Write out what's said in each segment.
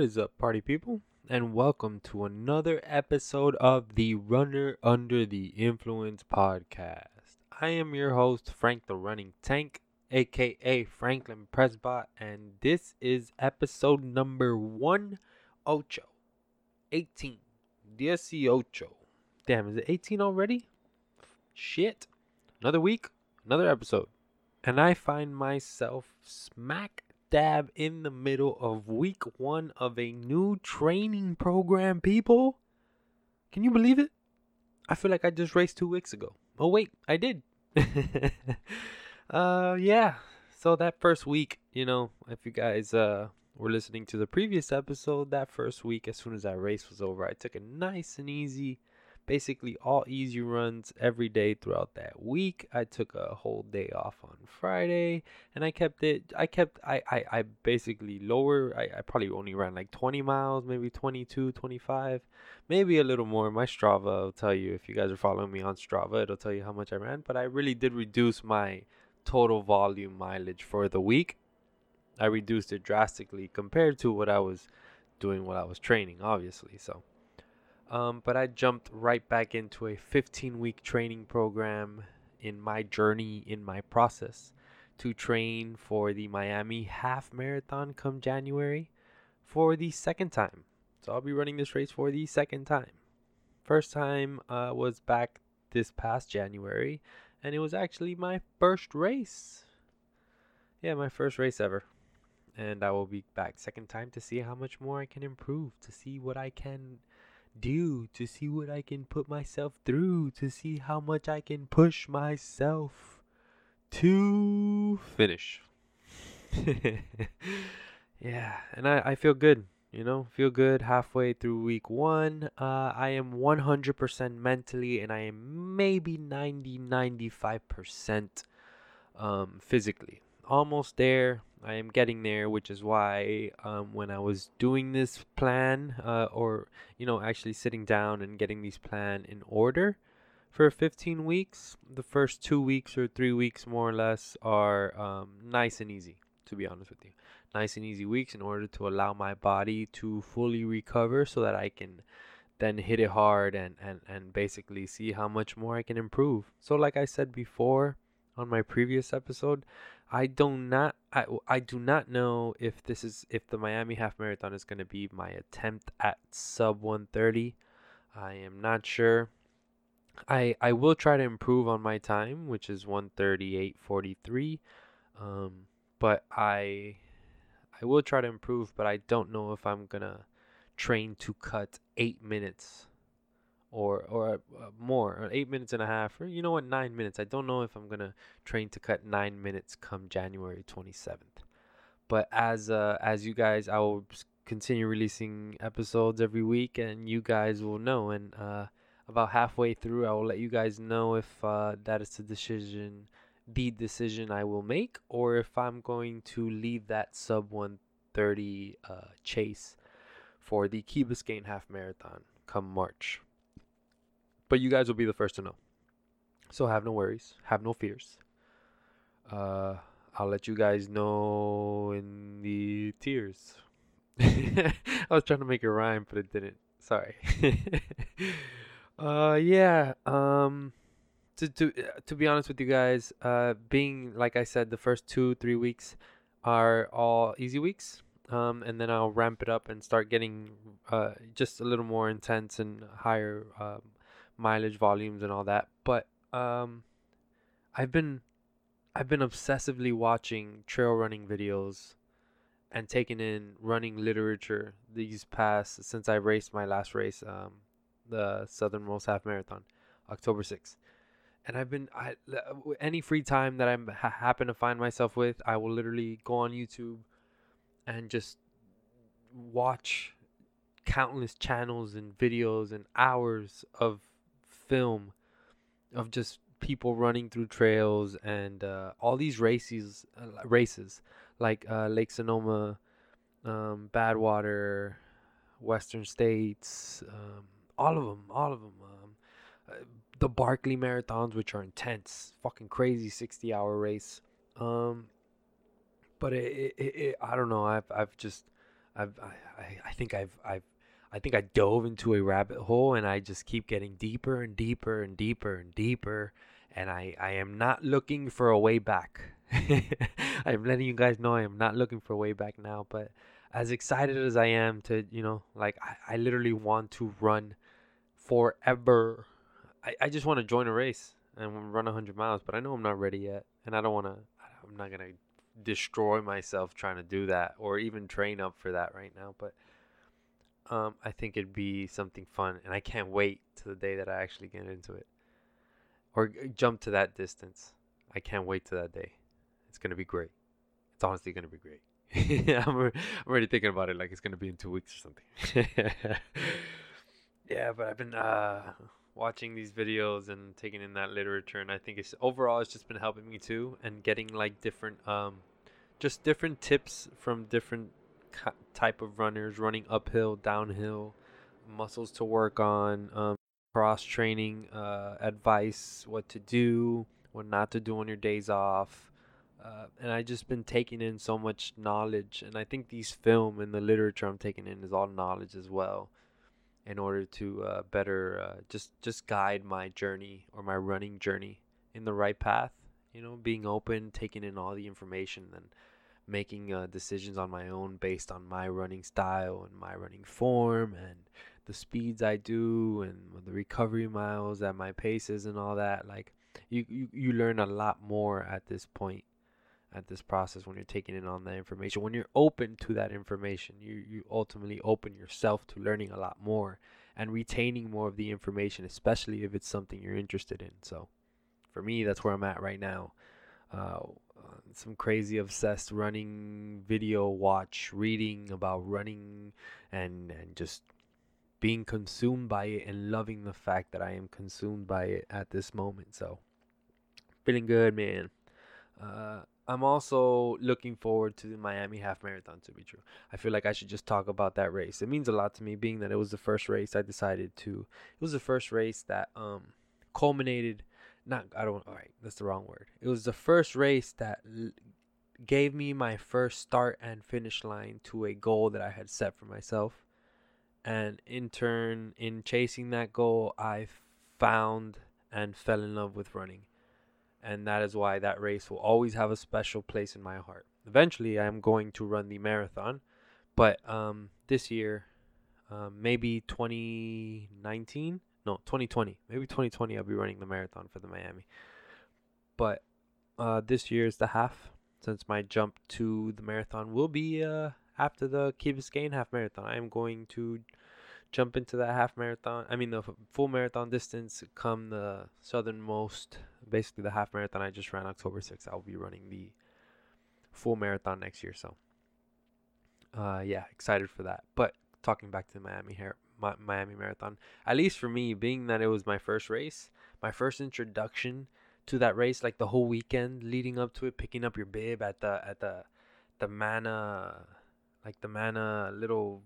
What is up, party people? And welcome to another episode of the Runner Under the Influence podcast. I am your host, Frank the Running Tank, aka Franklin Presbot, and this is episode number one ocho. 18. DSC ocho. Damn, is it 18 already? Shit. Another week, another episode. And I find myself smack dab in the middle of week one of a new training program, people. Can you believe it? I feel like I just raced two weeks ago. Oh, wait, I did. uh, yeah. So that first week, you know, if you guys uh were listening to the previous episode, that first week, as soon as that race was over, I took it nice and easy basically all easy runs every day throughout that week. I took a whole day off on Friday and I kept it I kept I I, I basically lower I, I probably only ran like 20 miles, maybe 22, 25, maybe a little more. My Strava will tell you if you guys are following me on Strava, it'll tell you how much I ran, but I really did reduce my total volume mileage for the week. I reduced it drastically compared to what I was doing while I was training, obviously. So um, but I jumped right back into a 15 week training program in my journey, in my process to train for the Miami Half Marathon come January for the second time. So I'll be running this race for the second time. First time uh, was back this past January, and it was actually my first race. Yeah, my first race ever. And I will be back second time to see how much more I can improve, to see what I can do to see what I can put myself through, to see how much I can push myself to finish. yeah, and I, I feel good, you know, feel good halfway through week one. Uh, I am 100% mentally, and I am maybe 90 95% um, physically. Almost there. I am getting there, which is why um, when I was doing this plan, uh, or you know, actually sitting down and getting these plan in order for 15 weeks, the first two weeks or three weeks, more or less, are um, nice and easy. To be honest with you, nice and easy weeks in order to allow my body to fully recover, so that I can then hit it hard and and and basically see how much more I can improve. So, like I said before on my previous episode, I do not I, I do not know if this is if the Miami half marathon is going to be my attempt at sub 130. I am not sure. I I will try to improve on my time, which is 138.43. Um but I I will try to improve, but I don't know if I'm going to train to cut 8 minutes or or uh, more, or eight minutes and a half, or you know what, nine minutes. I don't know if I'm gonna train to cut nine minutes come January 27th. But as uh, as you guys, I will continue releasing episodes every week, and you guys will know. And uh, about halfway through, I will let you guys know if uh, that is the decision, the decision I will make, or if I'm going to leave that sub 130 uh, chase for the Key Biscayne Half Marathon come March. But you guys will be the first to know. So have no worries, have no fears. Uh, I'll let you guys know in the tears. I was trying to make a rhyme, but it didn't. Sorry. uh, yeah. Um, to to uh, to be honest with you guys, uh, being like I said, the first two three weeks are all easy weeks. Um, and then I'll ramp it up and start getting uh, just a little more intense and higher um, mileage volumes and all that. But um, I've been I've been obsessively watching trail running videos and taking in running literature these past since I raced my last race, um, the Southernmost Half Marathon, October 6th. And I've been I any free time that I ha- happen to find myself with, I will literally go on YouTube and just watch countless channels and videos and hours of film of just people running through trails and uh, all these races uh, races like uh, Lake Sonoma, um, Badwater, Western States, um, all of them, all of them. Um, uh, the Barkley marathons, which are intense, fucking crazy, sixty-hour race. Um, but it, it, it, I don't know. I've I've just I've I, I think I've I've I think I dove into a rabbit hole and I just keep getting deeper and deeper and deeper and deeper and I I am not looking for a way back. I'm letting you guys know I am not looking for a way back now, but as excited as I am to, you know, like I, I literally want to run forever. I, I just want to join a race and run 100 miles, but I know I'm not ready yet. And I don't want to, I'm not going to destroy myself trying to do that or even train up for that right now. But um, I think it'd be something fun. And I can't wait to the day that I actually get into it or jump to that distance. I can't wait to that day. It's to be great. It's honestly to be great. I'm, I'm already thinking about it like it's to be in two weeks or something. yeah, but I've been uh, watching these videos and taking in that literature, and I think it's overall it's just been helping me too, and getting like different, um, just different tips from different type of runners running uphill, downhill, muscles to work on, um, cross training uh, advice, what to do, what not to do on your days off. Uh, and I just been taking in so much knowledge, and I think these film and the literature I'm taking in is all knowledge as well in order to uh, better uh, just just guide my journey or my running journey in the right path. You know, being open, taking in all the information, and making uh, decisions on my own based on my running style and my running form and the speeds I do and the recovery miles at my paces and all that. Like you, you, you learn a lot more at this point at this process when you're taking in on that information when you're open to that information you you ultimately open yourself to learning a lot more and retaining more of the information especially if it's something you're interested in so for me that's where i'm at right now uh, some crazy obsessed running video watch reading about running and and just being consumed by it and loving the fact that i am consumed by it at this moment so feeling good man uh, I'm also looking forward to the Miami Half Marathon to be true. I feel like I should just talk about that race. It means a lot to me being that it was the first race I decided to it was the first race that um culminated not I don't all right, that's the wrong word. It was the first race that l- gave me my first start and finish line to a goal that I had set for myself. And in turn in chasing that goal, I found and fell in love with running and that is why that race will always have a special place in my heart. Eventually, I am going to run the marathon, but um, this year, um, maybe 2019, no, 2020, maybe 2020, I'll be running the marathon for the Miami. But uh, this year is the half, since my jump to the marathon will be uh, after the Key Biscayne half marathon. I am going to jump into that half marathon. I mean, the full marathon distance come the southernmost, basically the half marathon I just ran October 6th. I'll be running the full marathon next year. So, uh, yeah, excited for that. But talking back to the Miami hair, Miami marathon, at least for me, being that it was my first race, my first introduction to that race, like the whole weekend leading up to it, picking up your bib at the at the the mana, like the mana little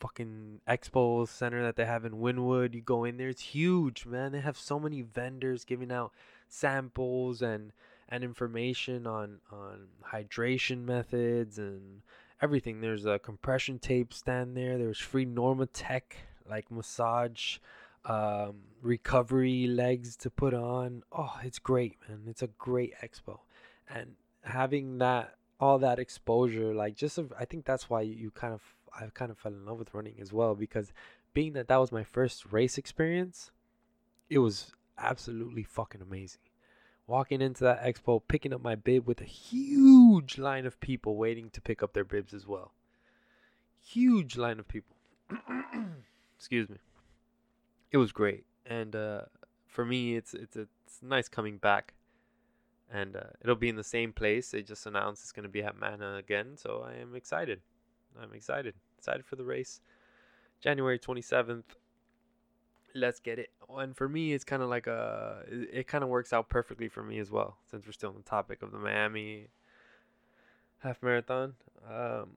fucking expo center that they have in Wynwood. You go in there, it's huge, man. They have so many vendors giving out samples and and information on on hydration methods and everything. There's a compression tape stand there. There's free Normatec like massage um, recovery legs to put on. Oh, it's great, man. It's a great expo. And having that all that exposure like just I think that's why you kind of I kind of fell in love with running as well because being that that was my first race experience, it was absolutely fucking amazing. Walking into that expo, picking up my bib with a huge line of people waiting to pick up their bibs as well. Huge line of people. Excuse me. It was great, and uh, for me, it's it's it's nice coming back, and uh, it'll be in the same place. They just announced it's gonna be at Mana again, so I am excited. I'm excited. Excited for the race. January 27th. Let's get it. And for me, it's kind of like a. It, it kind of works out perfectly for me as well, since we're still on the topic of the Miami half marathon. Um,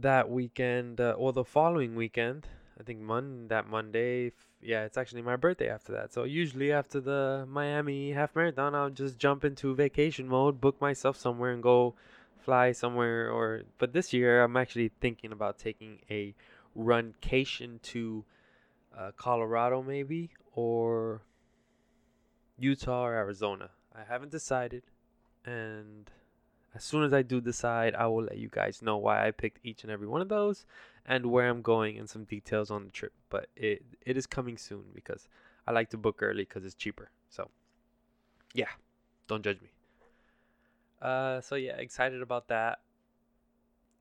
that weekend, uh, or the following weekend, I think Mon that Monday. Yeah, it's actually my birthday after that. So usually after the Miami half marathon, I'll just jump into vacation mode, book myself somewhere, and go fly somewhere or but this year I'm actually thinking about taking a runcation to uh, Colorado maybe or Utah or Arizona. I haven't decided and as soon as I do decide, I will let you guys know why I picked each and every one of those and where I'm going and some details on the trip. But it it is coming soon because I like to book early because it's cheaper. So yeah, don't judge me. Uh, so yeah, excited about that.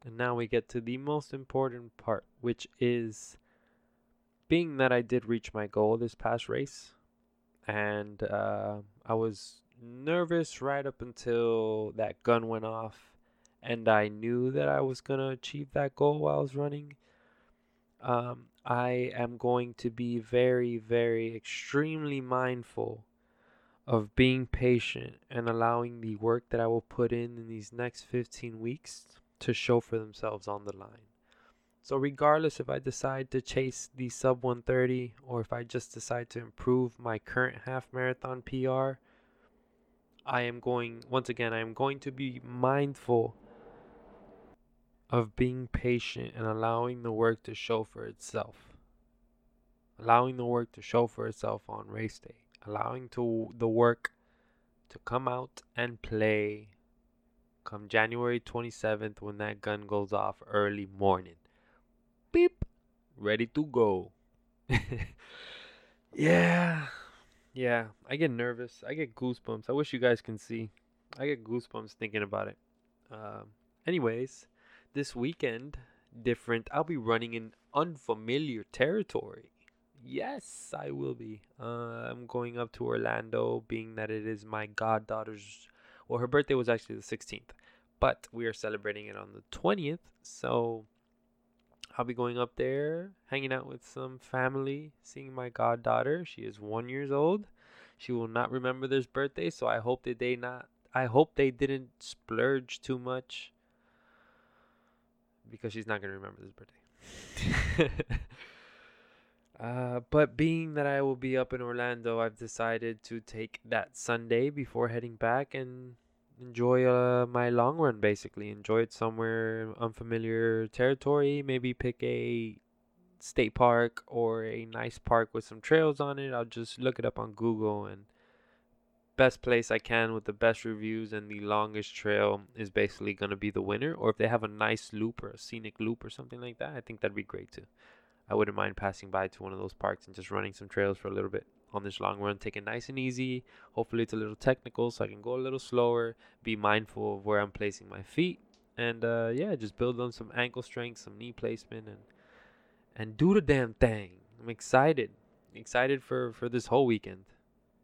And now we get to the most important part, which is being that I did reach my goal this past race, and uh, I was nervous right up until that gun went off, and I knew that I was gonna achieve that goal while I was running. Um, I am going to be very, very, extremely mindful of being patient and allowing the work that I will put in in these next 15 weeks to show for themselves on the line. So, regardless if I decide to chase the sub 130 or if I just decide to improve my current half marathon PR, I am going, once again, I am going to be mindful of being patient and allowing the work to show for itself. Allowing the work to show for itself on race day allowing to the work to come out and play come January 27th when that gun goes off early morning. Beep, ready to go. yeah. Yeah, I get nervous. I get goosebumps. I wish you guys can see. I get goosebumps thinking about it. Um, anyways, this weekend, different. I'll be running in unfamiliar territory. Yes, I will be. Uh, I'm going up to Orlando, being that it is my goddaughter's. Well, her birthday was actually the 16th, but we are celebrating it on the 20th. So I'll be going up there, hanging out with some family, seeing my goddaughter. She is one years old. She will not remember this birthday, so I hope that they not. I hope they didn't splurge too much because she's not gonna remember this birthday. Uh, but being that I will be up in Orlando, I've decided to take that Sunday before heading back and enjoy uh, my long run. Basically, enjoy it somewhere unfamiliar territory. Maybe pick a state park or a nice park with some trails on it. I'll just look it up on Google and best place I can with the best reviews and the longest trail is basically going to be the winner. Or if they have a nice loop or a scenic loop or something like that, I think that'd be great too. I wouldn't mind passing by to one of those parks and just running some trails for a little bit on this long run. Take it nice and easy. Hopefully, it's a little technical so I can go a little slower. Be mindful of where I'm placing my feet, and uh, yeah, just build on some ankle strength, some knee placement, and and do the damn thing. I'm excited, excited for for this whole weekend.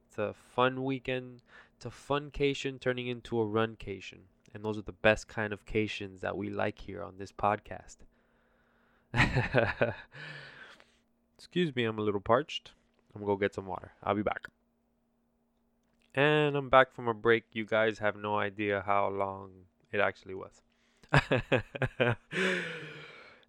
It's a fun weekend. It's a funcation turning into a runcation, and those are the best kind of cations that we like here on this podcast. Excuse me, I'm a little parched. I'm gonna go get some water. I'll be back. And I'm back from a break. You guys have no idea how long it actually was.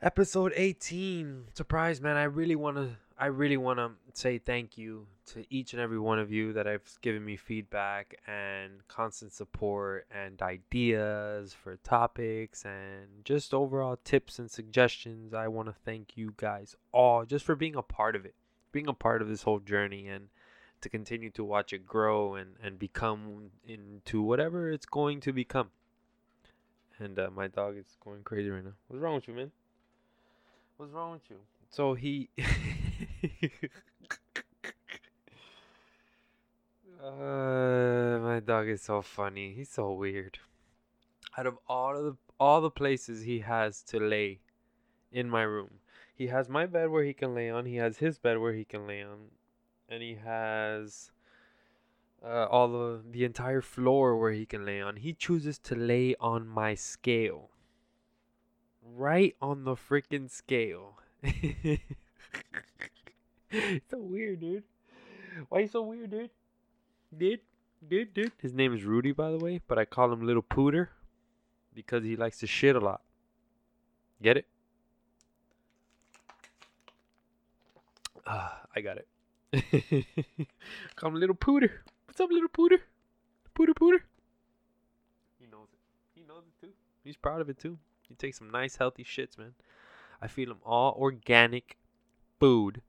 Episode 18. Surprise, man. I really want to I really want to say thank you to each and every one of you that have given me feedback and constant support and ideas for topics and just overall tips and suggestions. I want to thank you guys all just for being a part of it, being a part of this whole journey and to continue to watch it grow and, and become into whatever it's going to become. And uh, my dog is going crazy right now. What's wrong with you, man? What's wrong with you? So he. uh, my dog is so funny. He's so weird. Out of all of the all the places he has to lay in my room, he has my bed where he can lay on. He has his bed where he can lay on, and he has uh, all the the entire floor where he can lay on. He chooses to lay on my scale, right on the freaking scale. it's so weird, dude. Why you so weird, dude? Dude, dude, dude. His name is Rudy, by the way, but I call him Little Pooter because he likes to shit a lot. Get it? Ah, I got it. call him Little Pooter. What's up, Little Pooter? Pooter, Pooter. He knows it. He knows it too. He's proud of it too. He takes some nice healthy shits, man. I feed him all organic food,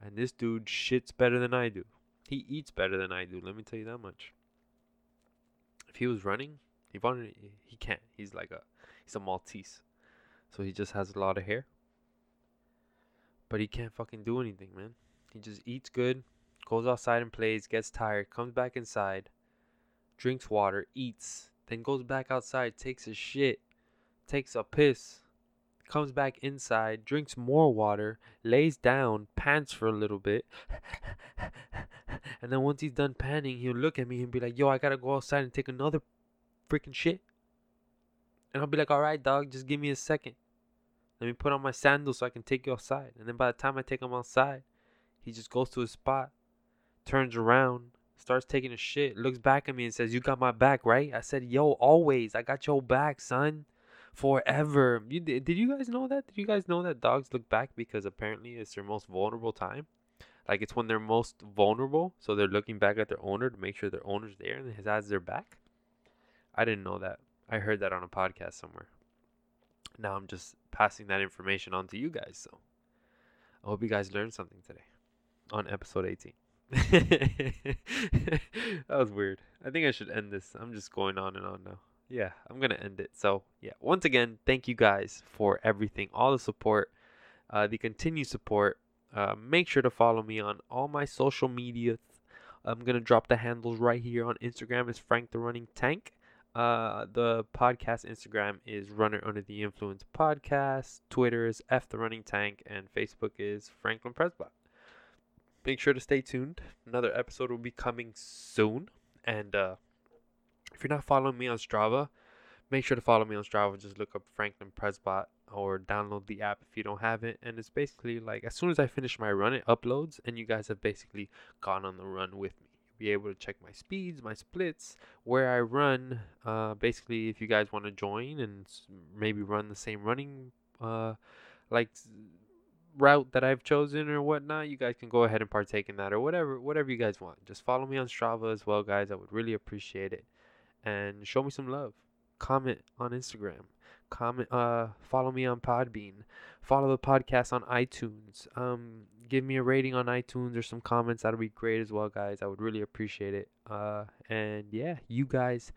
and this dude shits better than I do. He eats better than I do. Let me tell you that much. If he was running, he wanted. He can't. He's like a. He's a Maltese, so he just has a lot of hair. But he can't fucking do anything, man. He just eats good, goes outside and plays, gets tired, comes back inside, drinks water, eats, then goes back outside, takes a shit, takes a piss, comes back inside, drinks more water, lays down, pants for a little bit. and then once he's done panning, he'll look at me and be like, yo, I gotta go outside and take another freaking shit. And I'll be like, all right, dog, just give me a second. Let me put on my sandals so I can take you outside. And then by the time I take him outside, he just goes to his spot, turns around, starts taking a shit, looks back at me and says, You got my back, right? I said, Yo, always. I got your back, son. Forever. You, did you guys know that? Did you guys know that dogs look back because apparently it's their most vulnerable time? Like it's when they're most vulnerable, so they're looking back at their owner to make sure their owner's there and has their back. I didn't know that. I heard that on a podcast somewhere now I'm just passing that information on to you guys. So I hope you guys learned something today on episode 18. that was weird. I think I should end this. I'm just going on and on now. Yeah, I'm going to end it. So, yeah, once again, thank you guys for everything, all the support, uh, the continued support. Uh, make sure to follow me on all my social media. I'm going to drop the handles right here on Instagram. It's Frank the Running Tank. Uh, the podcast Instagram is Runner Under the Influence Podcast. Twitter is F the Running Tank, and Facebook is Franklin Presbot. Make sure to stay tuned. Another episode will be coming soon. And uh, if you're not following me on Strava, make sure to follow me on Strava. Just look up Franklin Presbot or download the app if you don't have it. And it's basically like as soon as I finish my run, it uploads, and you guys have basically gone on the run with me be able to check my speeds, my splits, where I run. Uh, basically, if you guys want to join and maybe run the same running uh, like route that I've chosen or whatnot, you guys can go ahead and partake in that or whatever whatever you guys want. Just follow me on Strava as well, guys. I would really appreciate it. And show me some love. Comment on Instagram. Comment uh follow me on Podbean. Follow the podcast on iTunes. Um give me a rating on iTunes or some comments. That'd be great as well, guys. I would really appreciate it. Uh, and yeah, you guys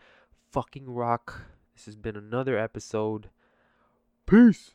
fucking rock. This has been another episode. Peace.